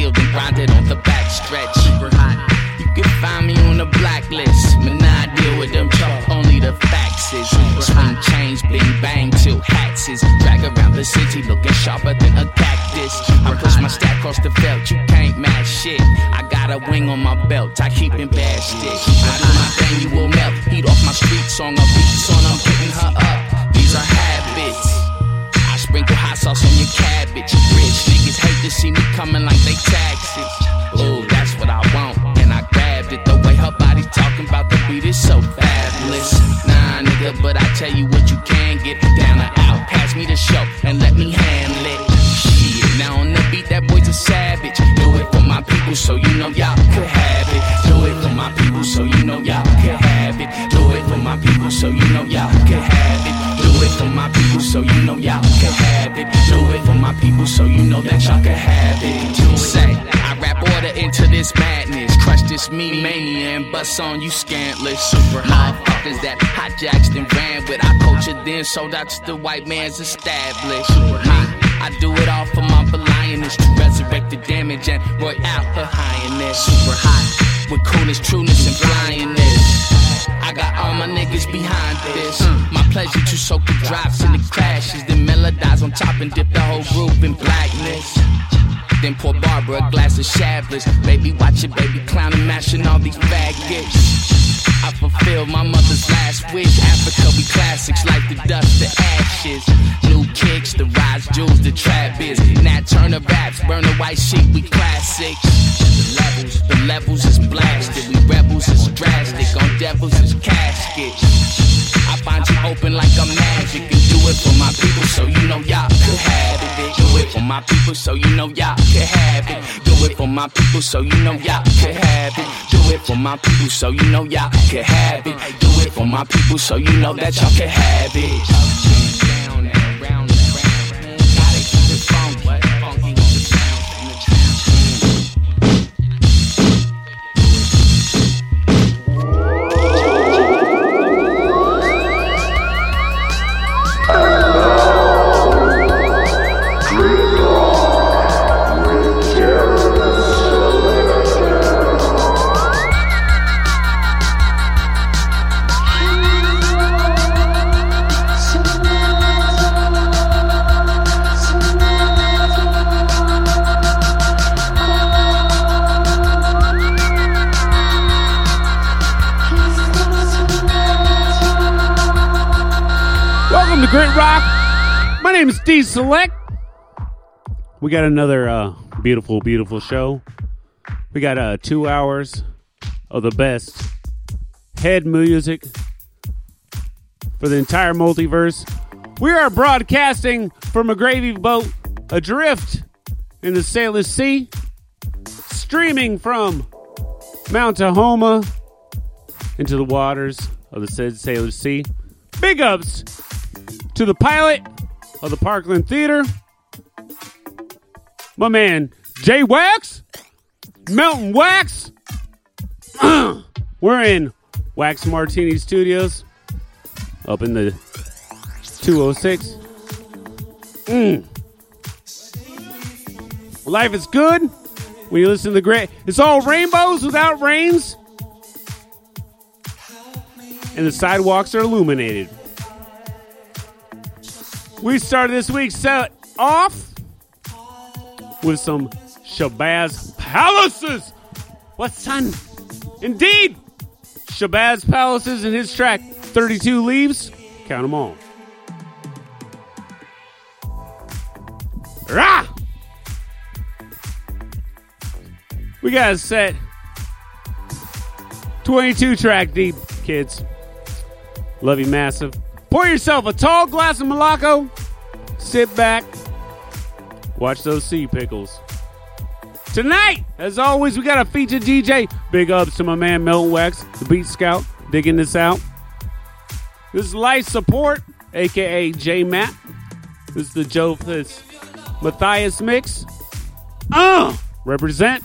and grinded on the back stretch. Super hot. You can find me on the blacklist. Man, I deal with them chalk, only the faxes. Swing change, bing bang till hats is. Drag around the city looking sharper than a cactus. I push my stack across the felt, you can't match shit. I got a wing on my belt, I keep in bad stitch. I do my thing, you will melt. Heat off my street song, a beat song, I'm getting her up. Sprinkle hot sauce on your cabbage. Rich niggas hate to see me coming like they taxes. Ooh, that's what I want. And I grabbed it. The way her body talking about the beat is so fabulous. Nah, nigga, but I tell you what you can get down or out. Pass me the show and let me handle it. Shit, now on the beat, that boy's a savage. Do it for my people so you know y'all could have it. Do it for my people so you know y'all could have it. Do it for my people so you know y'all could have it. For my people so you know y'all can have it. Do it for my people so you know that y'all could have it. Say, I rap order into this madness. Crush this me mania and bust on you scantless. Super hot, motherfuckers that hijacked and ran with. I culture then sold out to the white man's established. Ha, I do it all for my lioness to resurrect the damage and roy out her highness. Super hot with coolness, trueness, and flyingness. I got all my niggas behind this. My pleasure to soak the drops in the crashes, then melodize on top and dip the whole group in blackness. Then pour Barbara a glass of Chablis. Baby, watch it, baby, clown and mashing all these faggots. I fulfilled my mother's last wish. Africa, we classics like the dust, the ashes. New kicks, the rise jewels, the trap is. Nat Turner raps, burn the white sheet, we classics. The levels, the levels is blasted. We rebels is drastic. On devils is casket. I find you open like I'm magic and do it for my people so you know y'all could have it. Do it for my people so you know y'all could have it. Do it for my people so you know y'all can have it. Do it for my people so you know y'all can have it. Do it for my people so you know that y'all can have it. Name is Steve Select. We got another uh, beautiful, beautiful show. We got uh, two hours of the best head music for the entire multiverse. We are broadcasting from a gravy boat adrift in the Salish Sea, streaming from Mount Tahoma into the waters of the said Salish Sea. Big ups to the pilot of the Parkland Theater, my man Jay Wax, Melton Wax. We're in Wax Martini Studios up in the 206. Mm. Life is good when you listen to the great. It's all rainbows without rains, and the sidewalks are illuminated. We started this week's set off with some Shabazz Palaces. What, son? Indeed! Shabazz Palaces and his track 32 Leaves. Count them all. Rah! We got a set 22 track deep, kids. Love you massive. Pour yourself a tall glass of Malaco. Sit back. Watch those sea pickles. Tonight, as always, we got a featured DJ. Big ups to my man Melton Wax, the Beat Scout, digging this out. This is Life Support, aka J Matt. This is the Joe this Matthias mix. Uh, represent.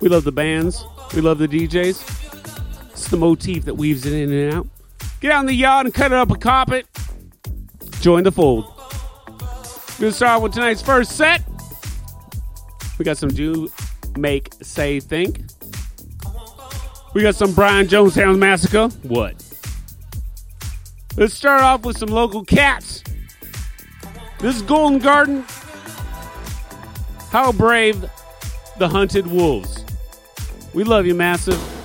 We love the bands. We love the DJs. It's the motif that weaves it in and out. Get out in the yard and cut it up a carpet. Join the fold. Gonna start with tonight's first set. We got some Do Make Say Think. We got some Brian Jones Jonestown Massacre. What? Let's start off with some local cats. This is Golden Garden. How brave the hunted wolves. We love you, Massive.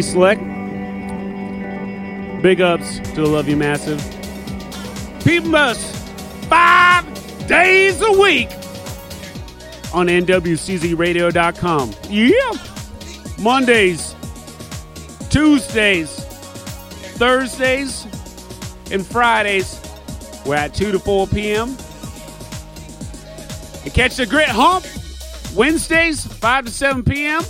Select. Big ups to the Love You Massive. People us five days a week on NWCZRadio.com. Yeah. Mondays, Tuesdays, Thursdays, and Fridays. We're at 2 to 4 p.m. And catch the Grit Hump Wednesdays, 5 to 7 p.m.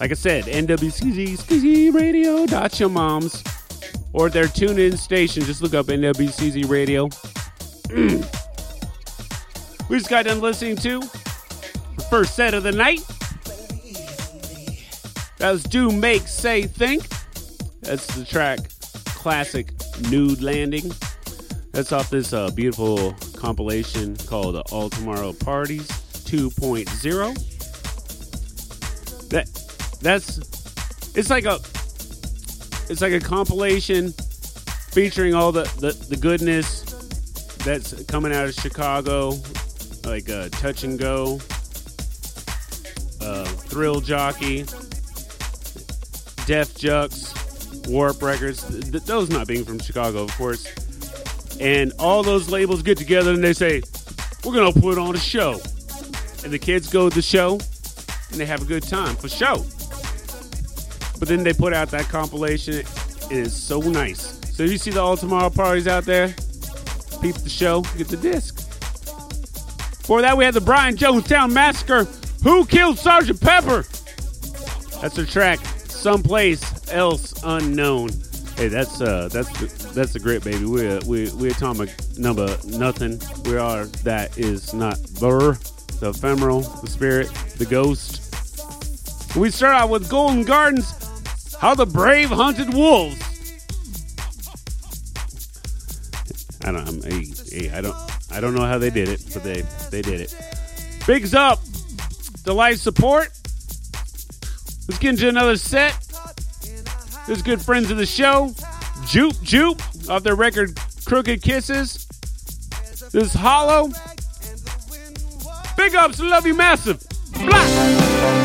Like I said, NWCZ Radio. dot Your moms or their tune in station. Just look up NWCZ Radio. we just got done listening to the first set of the night. That was Do Make Say Think. That's the track Classic Noodlanding. That's off this uh, beautiful compilation called All Tomorrow Parties 2.0. That that's it's like a it's like a compilation featuring all the, the, the goodness that's coming out of Chicago, like uh, Touch and Go, uh, Thrill Jockey, Def Jux, Warp Records. Th- those not being from Chicago, of course. And all those labels get together and they say, "We're gonna put on a show," and the kids go to the show and they have a good time for show. But then they put out that compilation. It is so nice. So you see the All Tomorrow parties out there? Peep the show, get the disc. For that, we had the Brian Jonestown Massacre. Who killed Sergeant Pepper? That's the track. Someplace else unknown. Hey, that's uh, that's that's the great baby. We're we we atomic number nothing. We are that is not burr, the ephemeral, the spirit, the ghost. We start out with Golden Gardens how the Brave Hunted Wolves. I don't. I'm, hey, I don't. I don't know how they did it, but they they did it. Bigs up life support. Let's get into another set. This good friends of the show. Jupe Jupe off their record Crooked Kisses. This is Hollow. Big ups, love you massive. Black.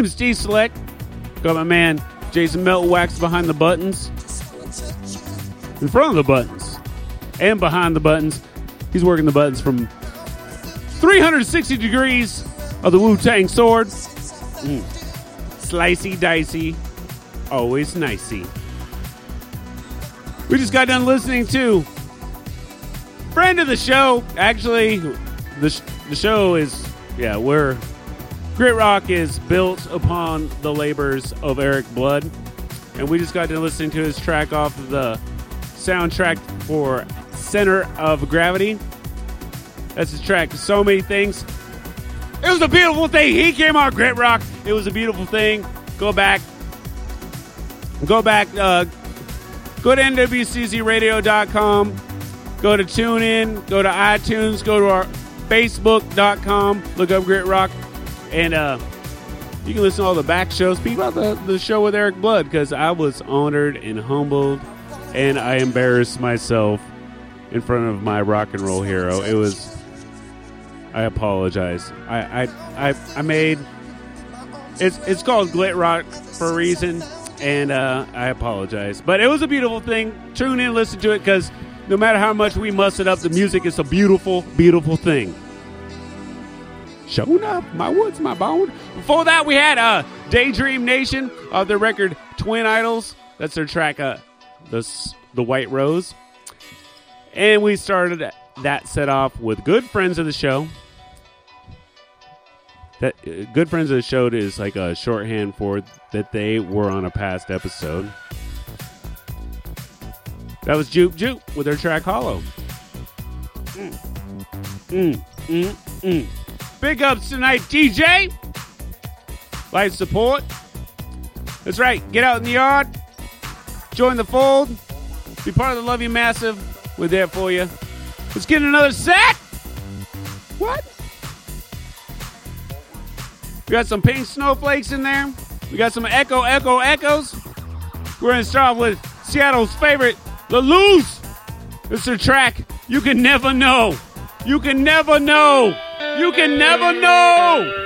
Name's D Select. Got my man Jason Meltwax behind the buttons, in front of the buttons, and behind the buttons. He's working the buttons from 360 degrees of the Wu Tang sword. Mm. Slicey dicey, always nicey. We just got done listening to friend of the show. Actually, the sh- the show is yeah, we're Grit Rock is built upon the labors of Eric Blood, and we just got to listening to his track off of the soundtrack for Center of Gravity. That's his track. So many things. It was a beautiful thing. He came out Grit Rock. It was a beautiful thing. Go back. Go back. Uh, go to nwczradio.com. Go to TuneIn. Go to iTunes. Go to our Facebook.com. Look up Grit Rock. And uh, you can listen to all the back shows. Speak about the, the show with Eric Blood because I was honored and humbled and I embarrassed myself in front of my rock and roll hero. It was. I apologize. I I I, I made. It's it's called Glit Rock for a reason, and uh, I apologize. But it was a beautiful thing. Tune in, listen to it, because no matter how much we muss it up, the music is a beautiful, beautiful thing. Showing up, my woods, my bone. Before that, we had uh, Daydream Nation of the record Twin Idols. That's their track, uh, the the White Rose. And we started that set off with good friends of the show. That uh, good friends of the show is like a shorthand for that they were on a past episode. That was Juke Juke with their track Hollow. Mm. Mm, mm, mm. Big ups tonight, DJ. Life support. That's right. Get out in the yard. Join the fold. Be part of the Love You Massive. We're there for you. Let's get another set. What? We got some pink snowflakes in there. We got some echo, echo, echoes. We're going to start with Seattle's favorite, The Loose. It's their track, You Can Never Know. You can never know. You can never know.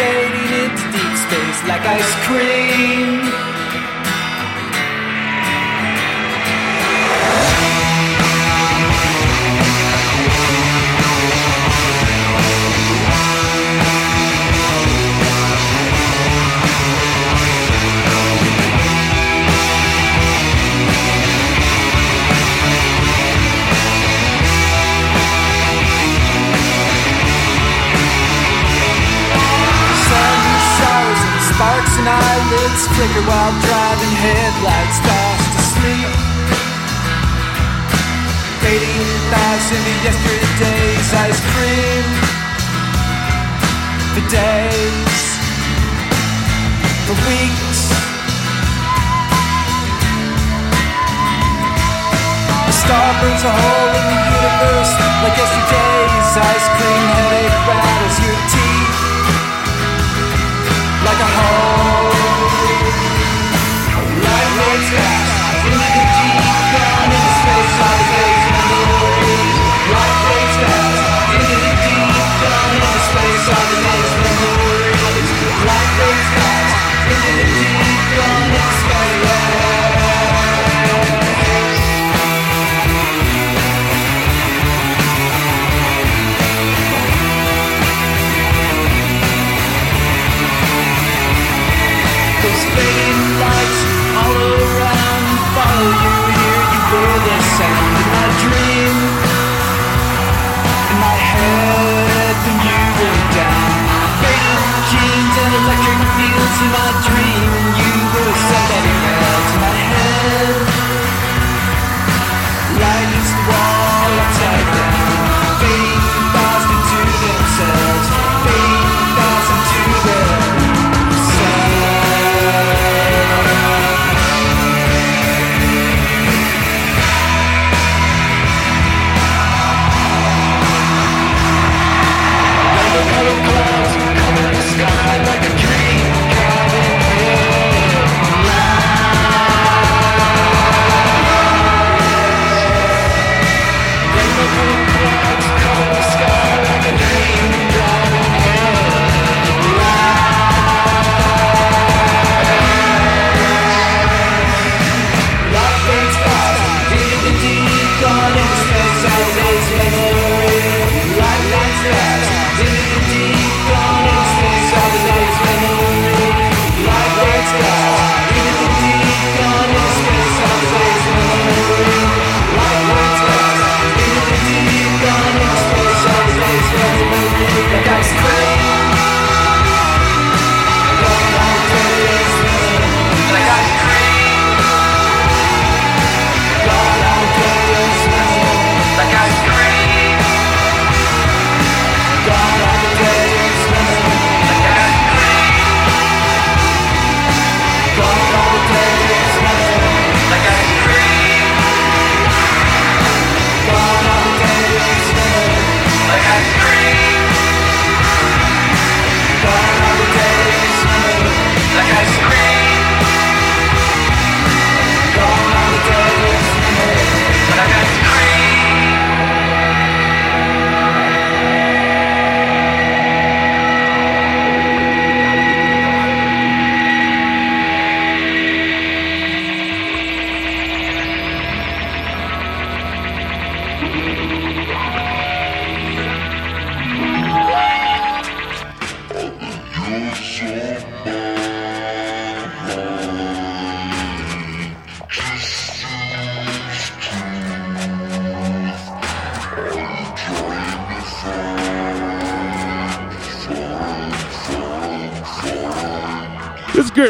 Fading into deep space, like ice cream. Eyelids flicker while driving headlights fast asleep. Fading fast into yesterday's ice cream. For days, for weeks. A star burns a hole in the universe like yesterday's ice cream headache rattles your teeth like a hole. Light electric fields in my dream.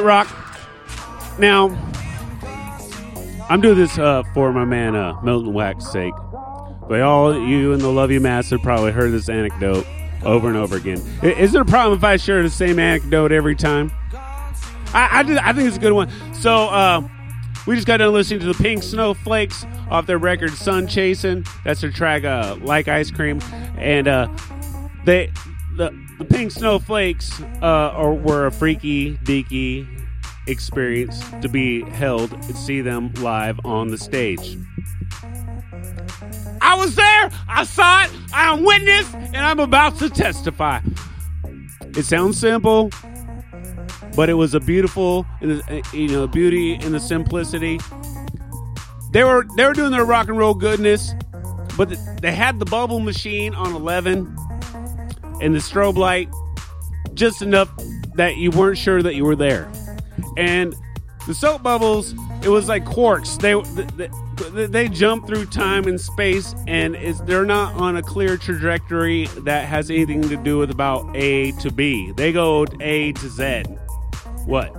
Rock. Now, I'm doing this uh, for my man uh, Milton Wack's sake. But all you and the Love You have probably heard this anecdote over and over again. Is there a problem if I share the same anecdote every time? I, I, did, I think it's a good one. So, uh, we just got done listening to the Pink Snowflakes off their record Sun Chasing. That's their track, uh, Like Ice Cream. And uh, they the, Pink Snowflakes uh, are, were a freaky, deaky experience to be held and see them live on the stage. I was there. I saw it. I am witness, and I'm about to testify. It sounds simple, but it was a beautiful, you know, beauty in the simplicity. They were they were doing their rock and roll goodness, but they had the bubble machine on 11 and the strobe light just enough that you weren't sure that you were there. And the soap bubbles, it was like quarks. They they, they jump through time and space, and they're not on a clear trajectory that has anything to do with about A to B. They go A to Z. What?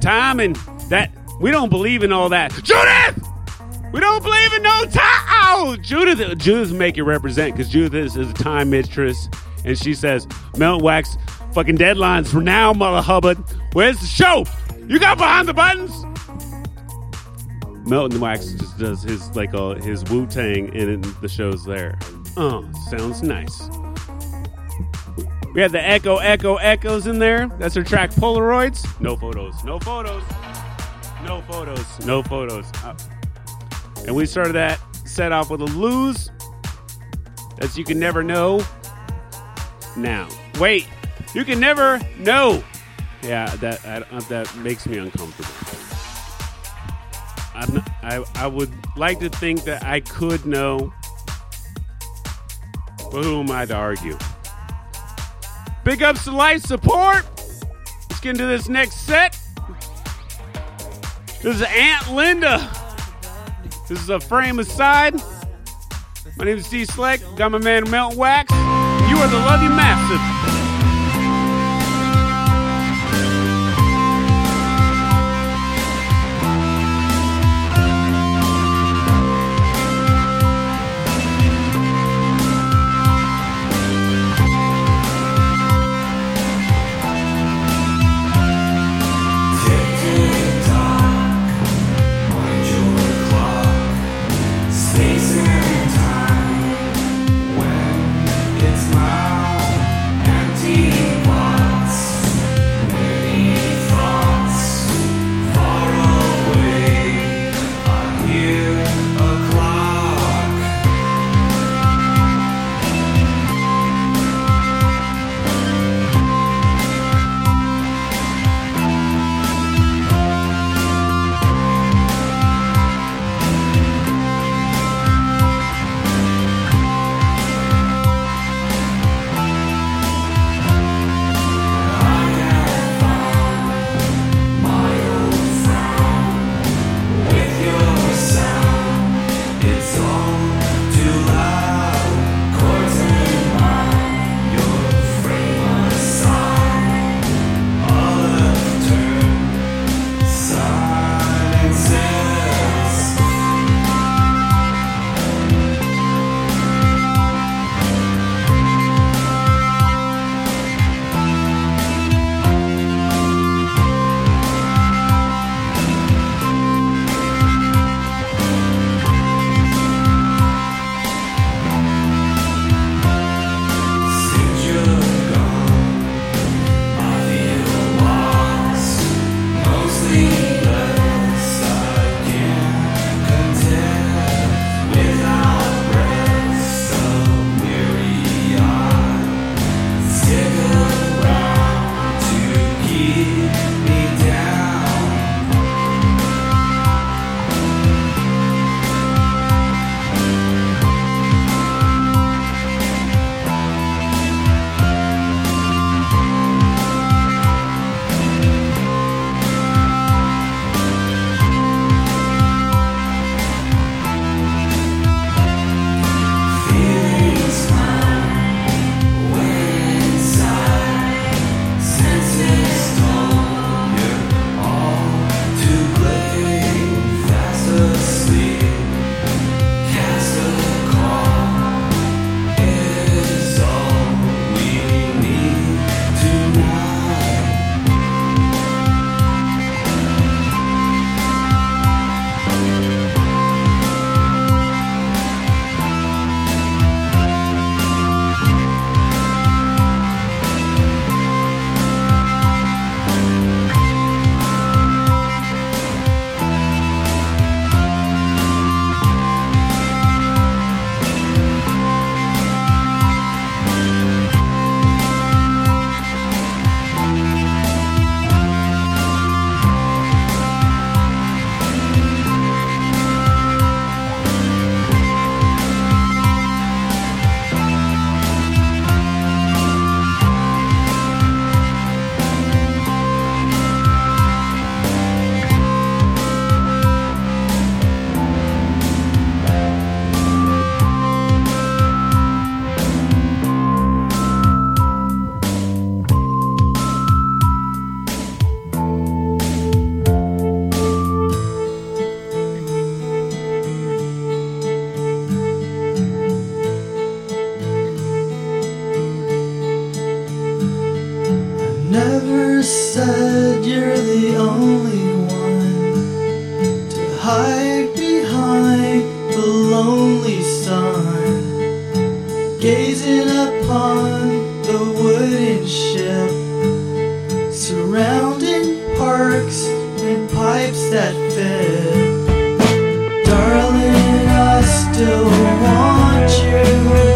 Time and that we don't believe in all that. Judith, we don't believe in no time. Oh, Judith, Judith make it represent because Judith is, a time mistress, and she says, "Melt wax, fucking deadlines for now, mother hubbard. Where's the show? You got behind the buttons." Melton Wax just does his like uh, his Wu Tang, and the show's there. Oh, sounds nice. We had the Echo Echo Echoes in there. That's our track Polaroids. No photos. No photos. No photos. No photos. Uh, and we started that set off with a lose. As you can never know. Now, wait. You can never know. Yeah, that I, uh, that makes me uncomfortable. Not, I I would like to think that I could know, but who am I to argue? Big ups to life support. Let's get into this next set. This is Aunt Linda. This is a frame aside. My name is Steve Sleck. Got my man Melt Wax. You are the Love You Massive. gazing upon the wooden ship, surrounding parks and pipes that fit. Darling, I still want you.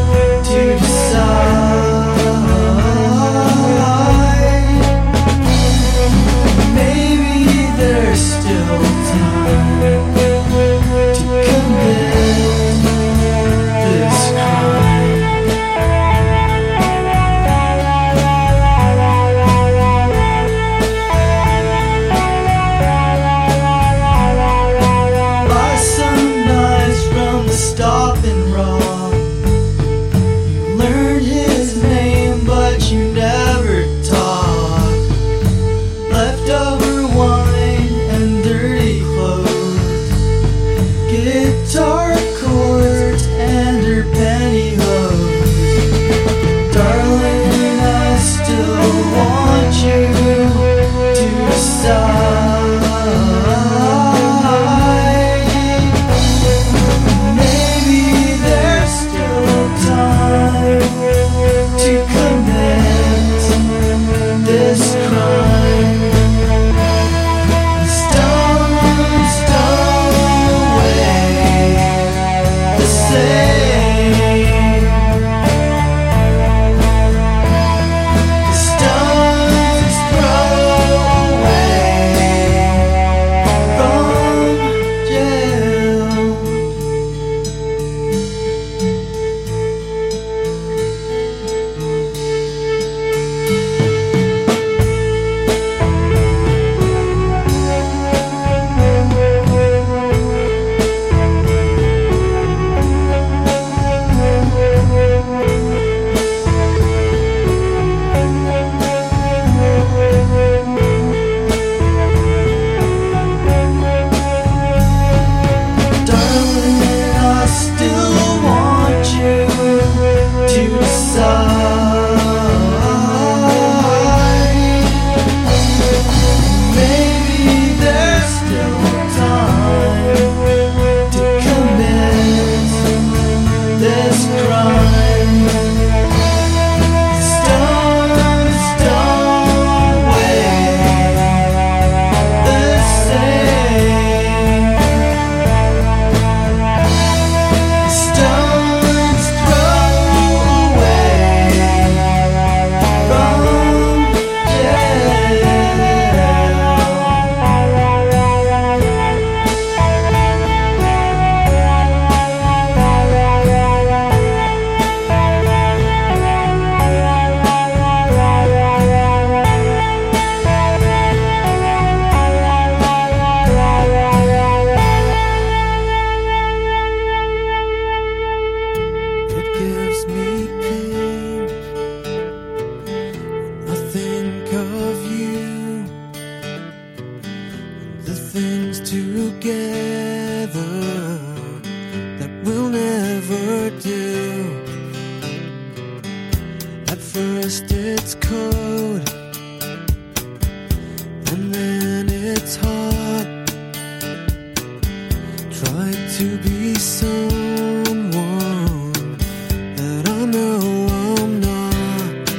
No, I'm not.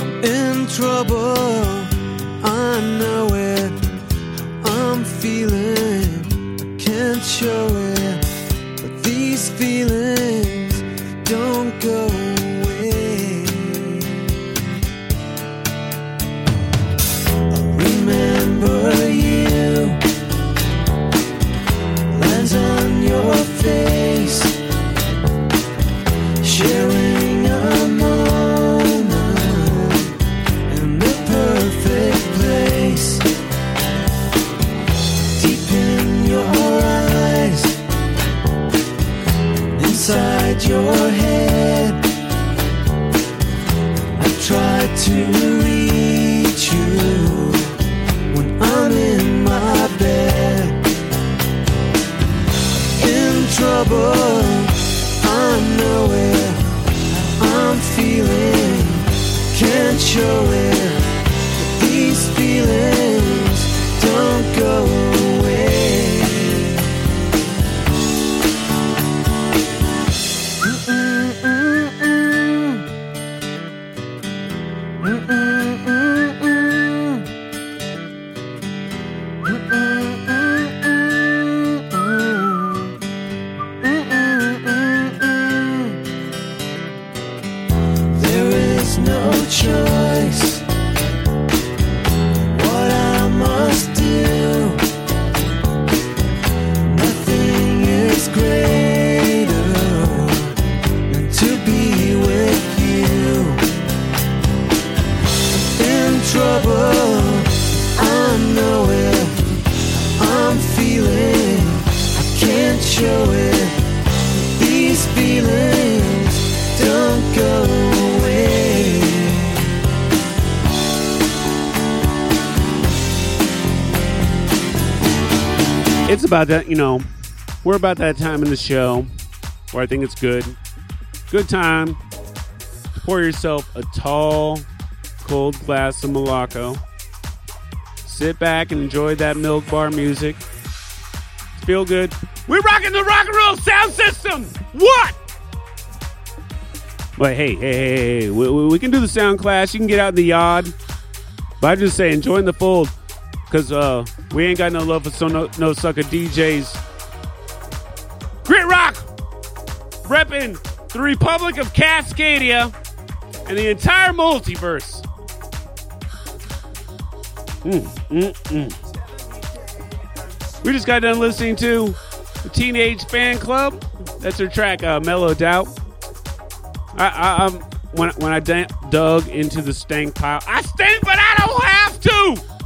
I'm in trouble, I know it. I'm feeling, I can't show it, but these feelings. About that, you know, we're about that time in the show where I think it's good. Good time. Pour yourself a tall, cold glass of Moloko. Sit back and enjoy that milk bar music. Feel good. We're rocking the rock and roll sound system. What? But hey, hey, hey, hey, we, we- can do the sound class. You can get out in the yard. But I just say, join the fold. Because uh, we ain't got no love for so no, no sucker DJs. Grit Rock! Repping the Republic of Cascadia and the entire multiverse. Mm, mm, mm. We just got done listening to the Teenage Fanclub. That's their track, uh, Mellow Doubt. I, um, when, when I dug into the stank pile, I stink, but I don't have to!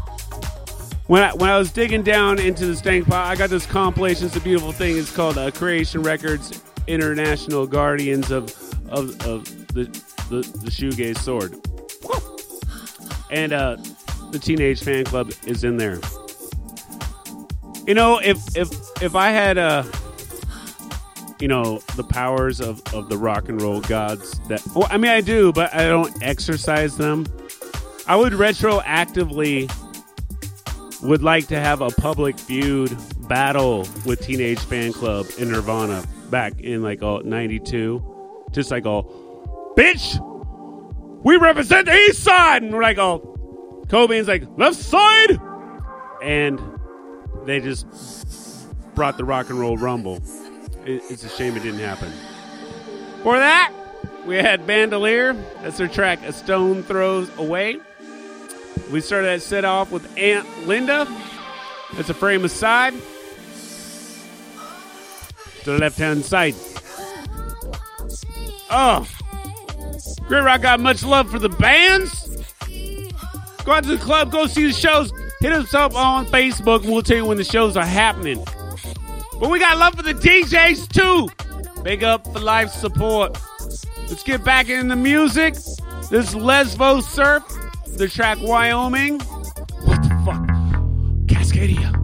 When I, when I was digging down into the stank pile, I got this compilation. It's a beautiful thing. It's called uh, Creation Records International Guardians of of, of the, the the shoegaze sword, and uh, the Teenage Fanclub is in there. You know, if if if I had uh you know the powers of of the rock and roll gods that well, I mean I do, but I don't exercise them. I would retroactively would like to have a public feud battle with Teenage Fanclub and Nirvana back in like oh, 92. Just like oh, bitch, we represent the East Side, and we're like oh, Cobain's like left side, and they just brought the rock and roll rumble. It's a shame it didn't happen. For that, we had Bandolier. That's their track "A Stone Throws Away." We started that set off with Aunt Linda. That's a frame aside. To the left hand side. Oh. Grit Rock got much love for the bands. Go out to the club, go see the shows. Hit us up on Facebook and we'll tell you when the shows are happening. But we got love for the DJs too. Big up for life support. Let's get back in the music. This is Lesbo Surf, the track Wyoming. What the fuck? Cascadia.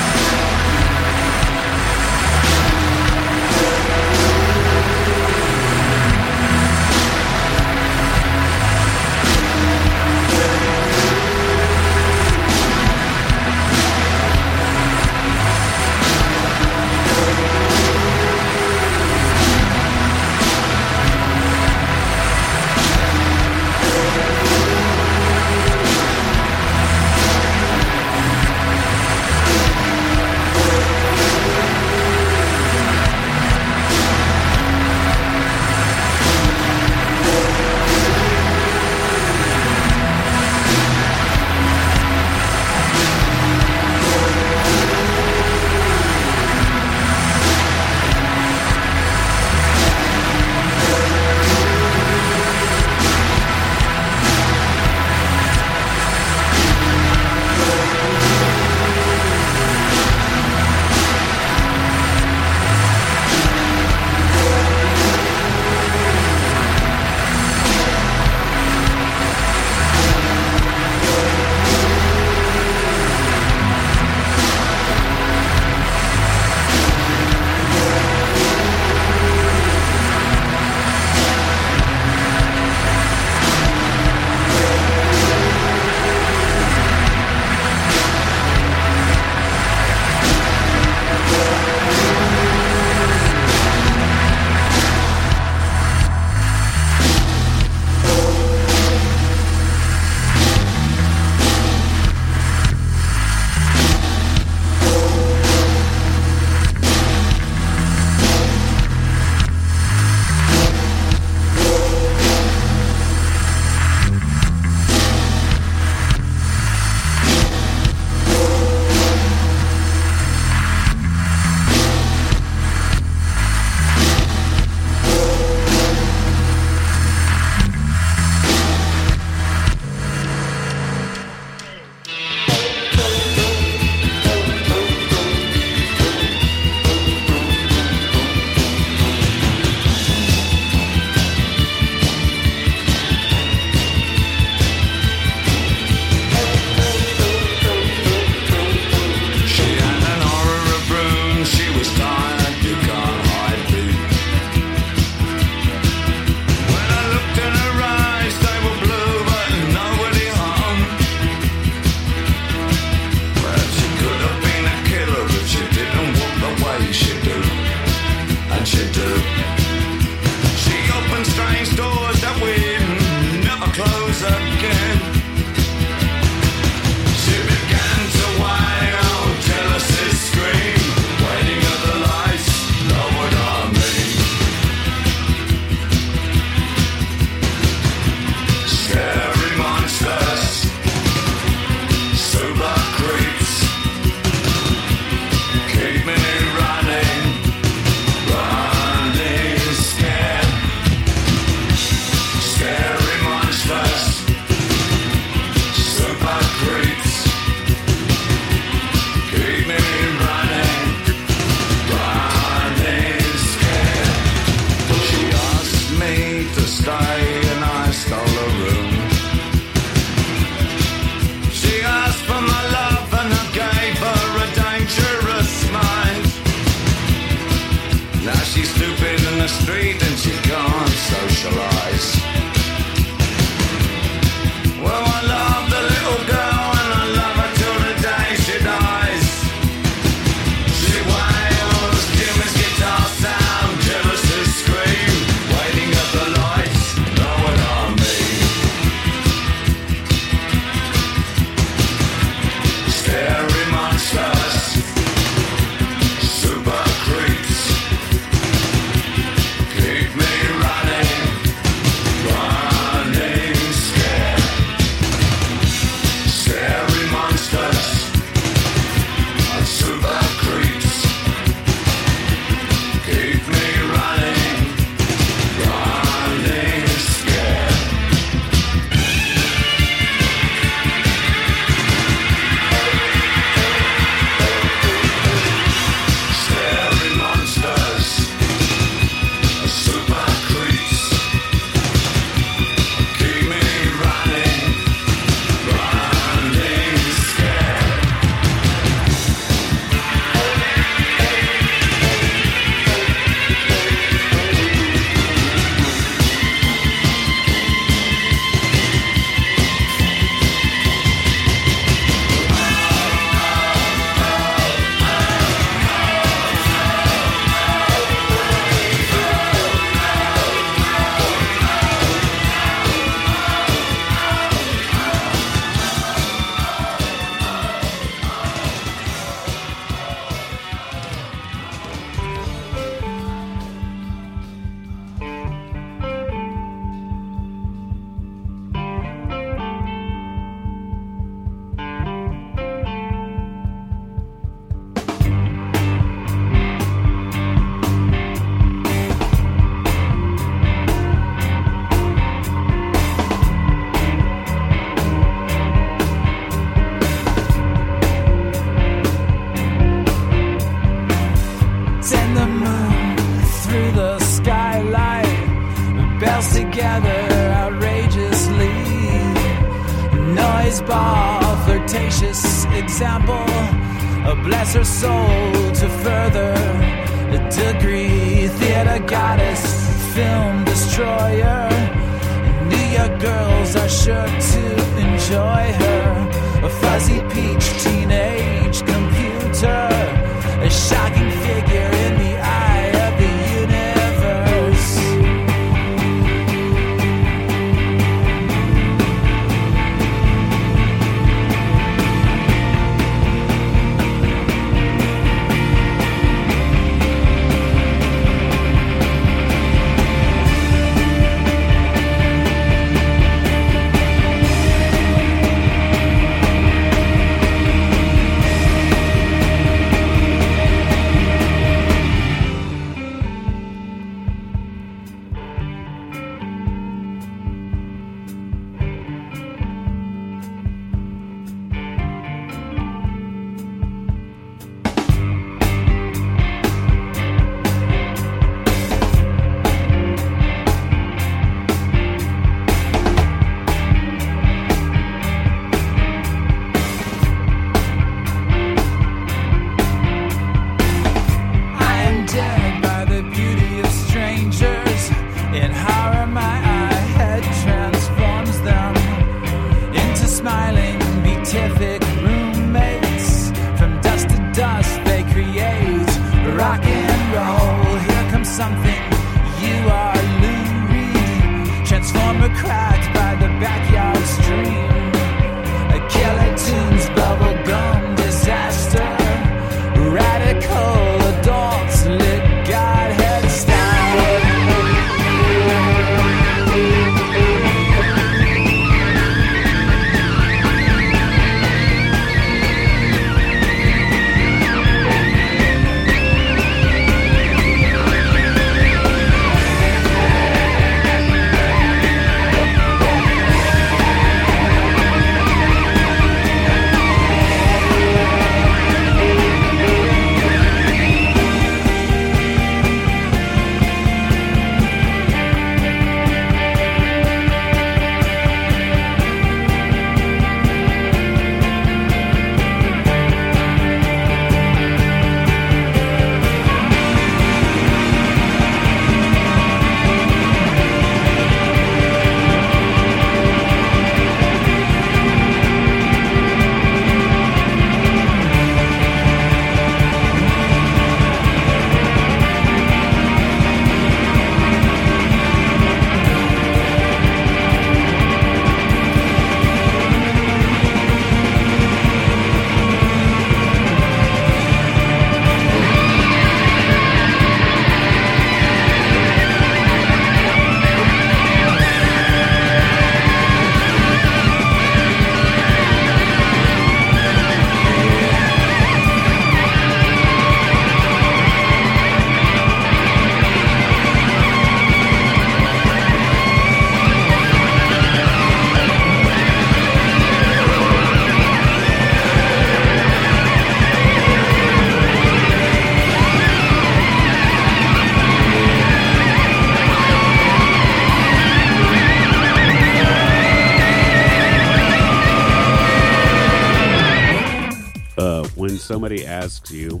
Asks you,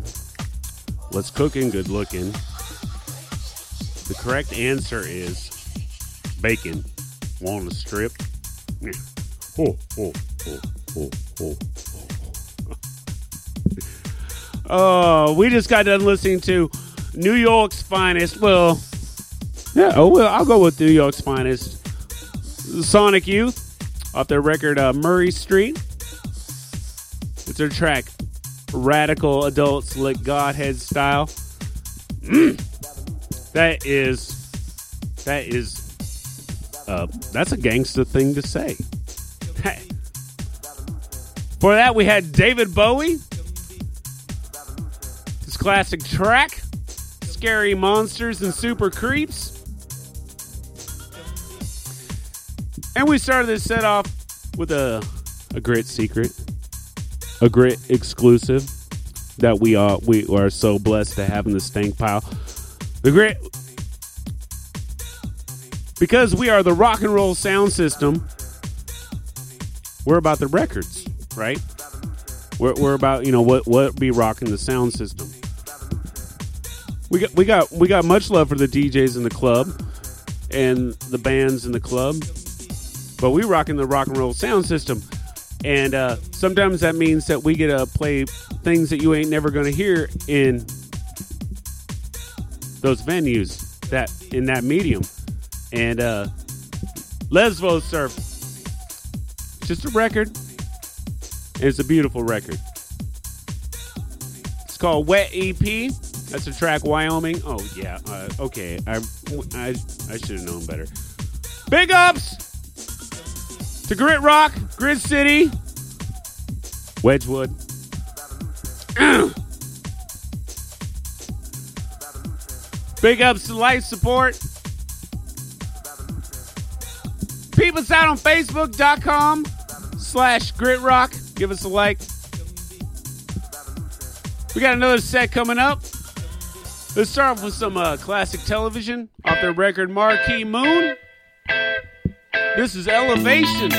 what's cooking good looking? The correct answer is bacon. Want a strip? Yeah. Oh, oh, oh, oh, oh. Oh, we just got done listening to New York's finest. Well, yeah, oh, well, I'll go with New York's finest. Sonic Youth off their record uh, Murray Street. It's their track Radical Adults Lick Godhead Style. Mm. That is that is uh that's a gangster thing to say. For that we had David Bowie. His classic track Scary Monsters and Super Creeps. And we started this set off with a a great secret a great exclusive that we are we are so blessed to have in the stank pile. The great because we are the rock and roll sound system. we're about the records, right? We're, we're about you know what what be rocking the sound system. We got we got we got much love for the DJs in the club and the bands in the club, but we rocking the rock and roll sound system. And uh, sometimes that means that we get to play things that you ain't never going to hear in those venues that in that medium. And uh, Lesbo Surf, just a record. And it's a beautiful record. It's called Wet EP. That's a track Wyoming. Oh yeah. Uh, okay. I I I should have known better. Big ups to Grit Rock, Grit City, Wedgwood. Big ups to life support. Peep us out on Facebook.com slash Grit Rock. Give us a like. We got another set coming up. Let's start off with some uh, classic Television off their record Marquee Moon. This is Elevation.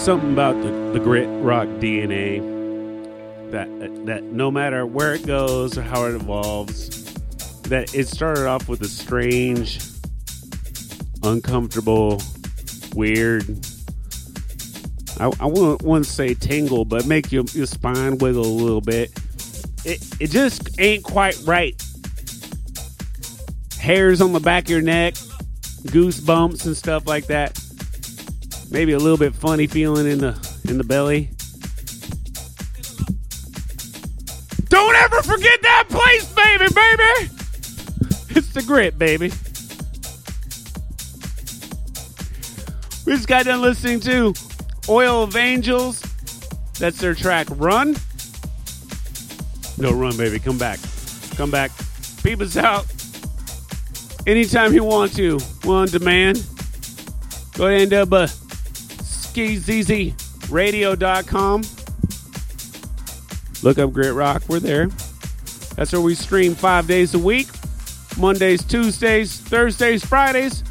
Something about the, the grit rock DNA that that no matter where it goes or how it evolves, that it started off with a strange, uncomfortable, weird. I, I wouldn't, wouldn't say tingle, but make your, your spine wiggle a little bit. It it just ain't quite right. Hairs on the back of your neck, goosebumps and stuff like that maybe a little bit funny feeling in the in the belly. Don't ever forget that place, baby, baby. It's the grit, baby. We just got done listening to Oil of Angels. That's their track Run. No, run, baby. Come back. Come back. Peep us out anytime you want to. We're on demand. Go ahead and dub a SkiZZRadio.com. Look up Grit Rock. We're there. That's where we stream five days a week Mondays, Tuesdays, Thursdays, Fridays.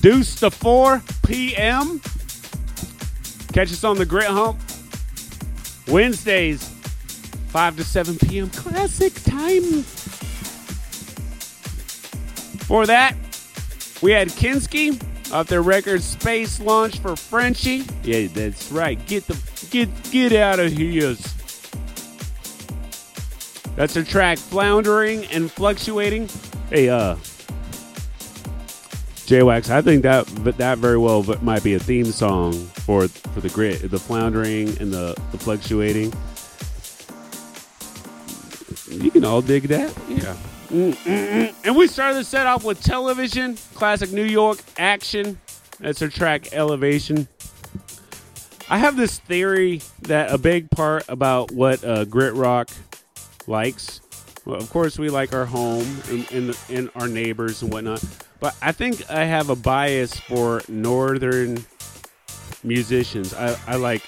Deuce to 4 p.m. Catch us on the Grit Hump. Wednesdays, 5 to 7 p.m. Classic time. For that, we had Kinski off their record Space Launch for Frenchie. Yeah, that's right. Get the get get out of here. That's their track Floundering and Fluctuating. Hey, uh J-Wax, I think that that very well might be a theme song for for the grit, the floundering and the, the fluctuating. You can all dig that, yeah. Mm-mm-mm. And we started the set off with Television, classic New York action. That's her track Elevation. I have this theory that a big part about what uh, grit rock likes. Well, of course, we like our home and, and, and our neighbors and whatnot. But I think I have a bias for northern musicians. I, I like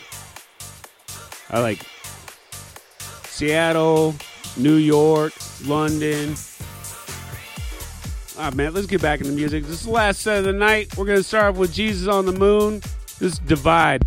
I like Seattle, New York, London. All right, man, let's get back into music. This is the last set of the night. We're going to start off with Jesus on the Moon. This is Divide.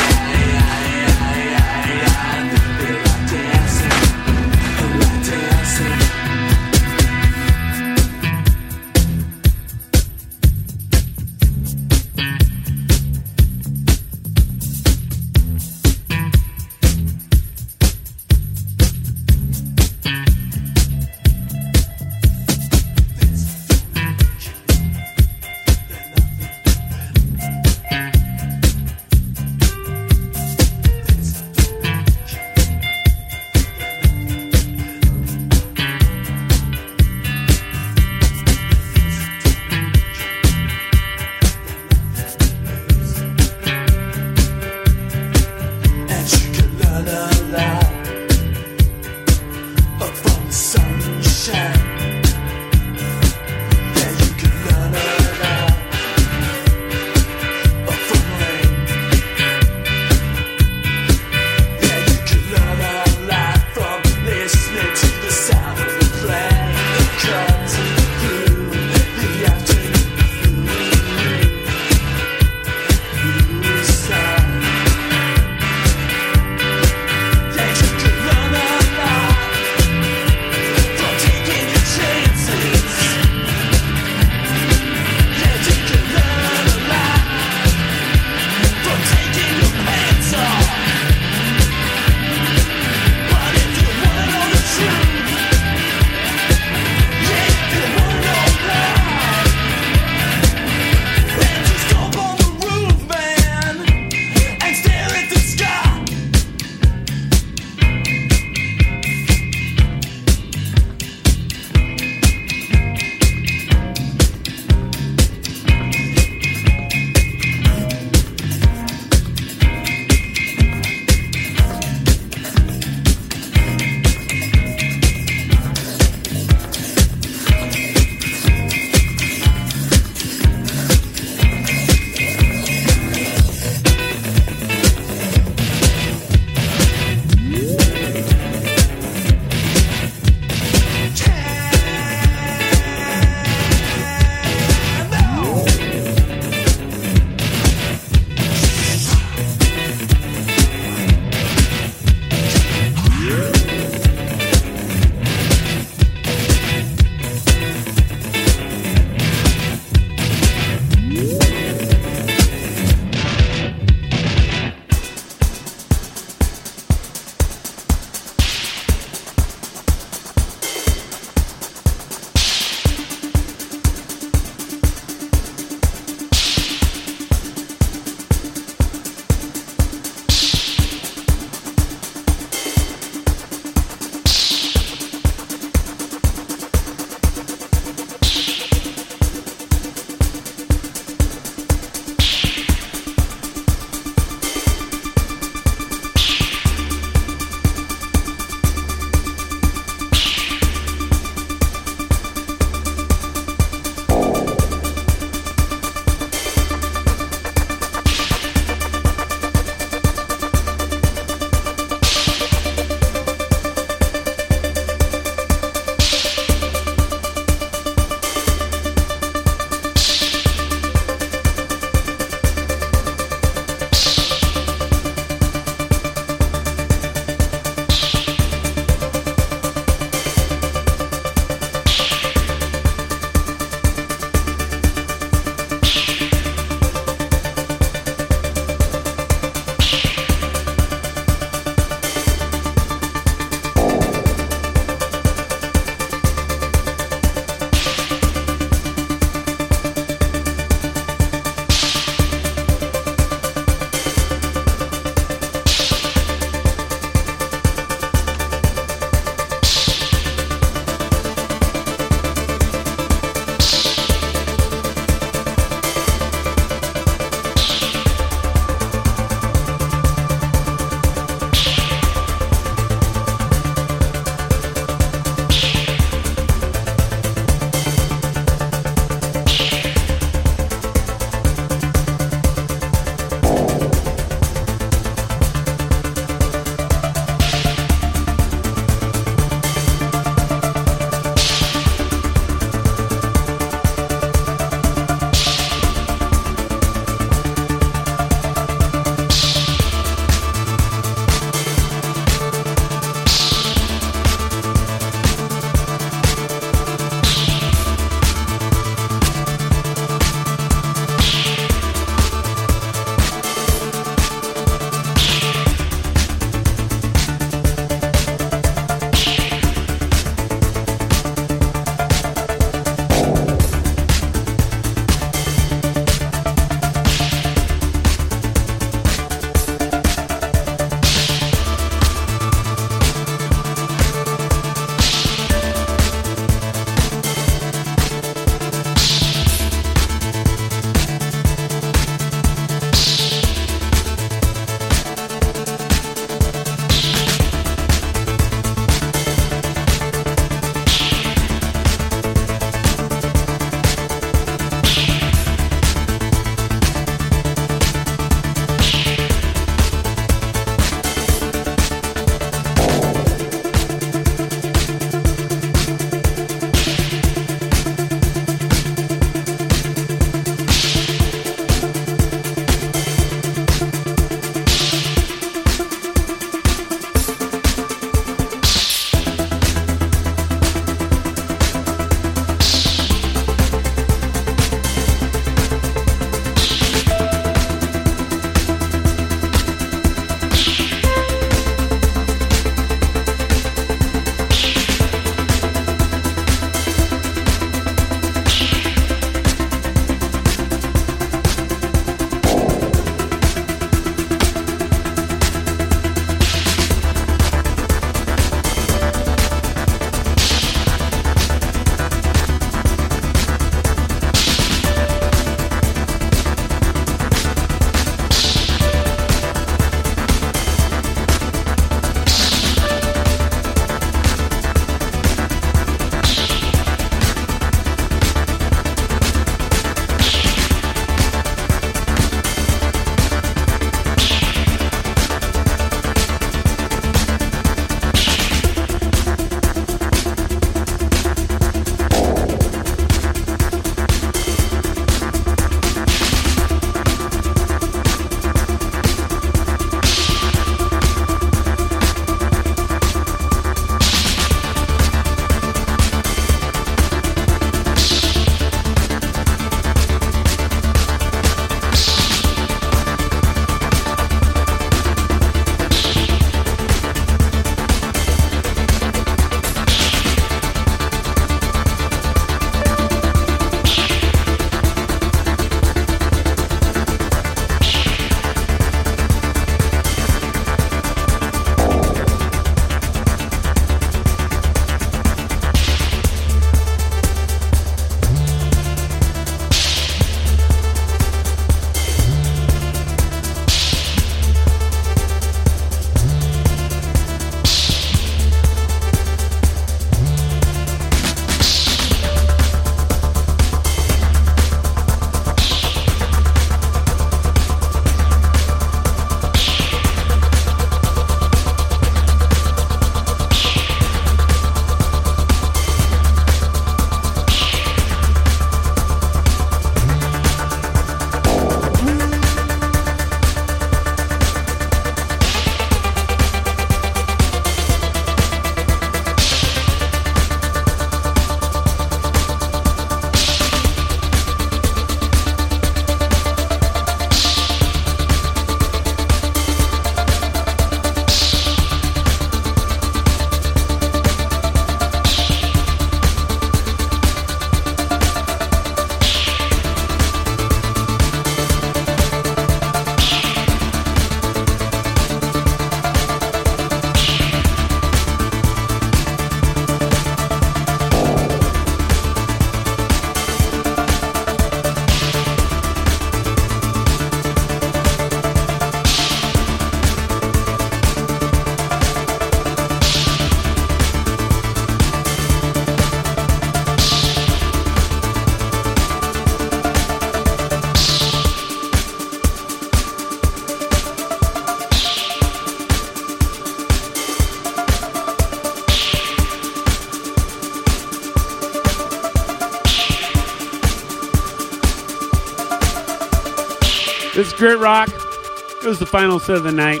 This is Grit Rock. It was the final set of the night.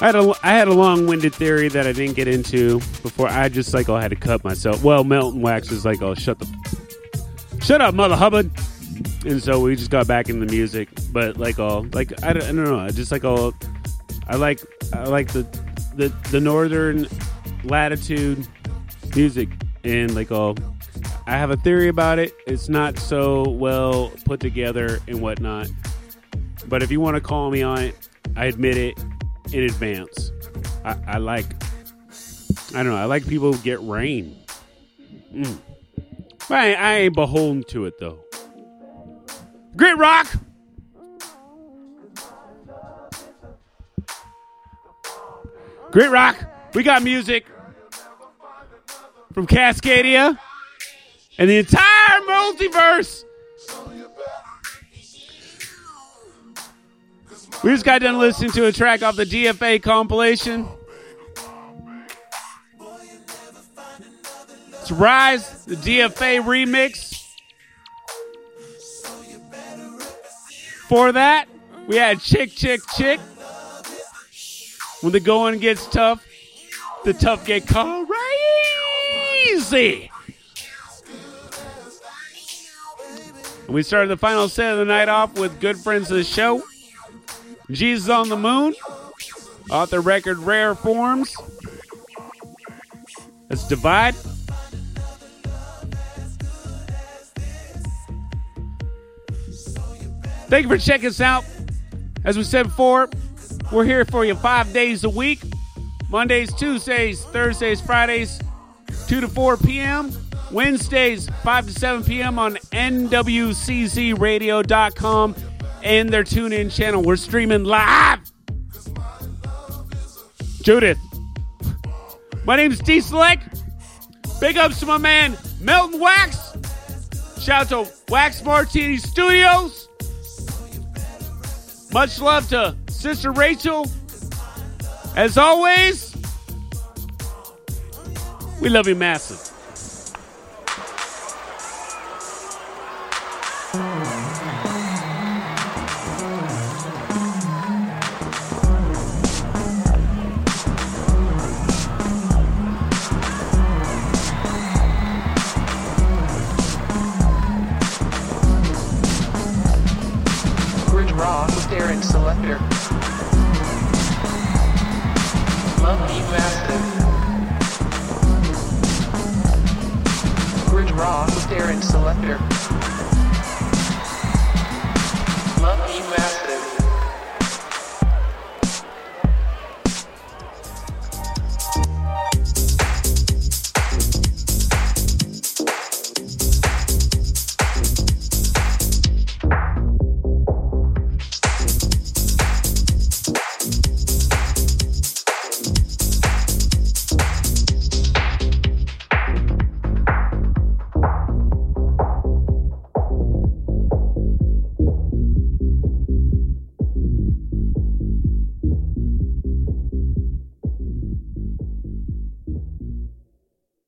I had a I had a long winded theory that I didn't get into before. I just like I had to cut myself. Well, Melton Wax was like oh shut the shut up, mother Hubbard. And so we just got back into the music, but like all like I don't, I don't know. I just like all I like I like the the the northern latitude music and like all I have a theory about it. It's not so well put together and whatnot. But if you want to call me on it, I admit it in advance. I, I like I don't know. I like people who get rain. Mm. But I, I ain't beholden to it though. Grit rock. Grit rock. We got music from Cascadia and the entire multiverse. We just got done listening to a track off the DFA compilation. It's Rise, the DFA remix. For that, we had Chick, Chick, Chick. When the going gets tough, the tough get crazy. We started the final set of the night off with good friends of the show. Jesus on the Moon, off the record Rare Forms. Let's divide. Thank you for checking us out. As we said before, we're here for you five days a week Mondays, Tuesdays, Thursdays, Fridays, 2 to 4 p.m. Wednesdays, 5 to 7 p.m. on NWCZRadio.com and their tune in channel. We're streaming live. Judith. My name's D Select. Big ups to my man Melton Wax. Shout out to Wax Martini Studios. Much love to Sister Rachel. As always, we love you massive.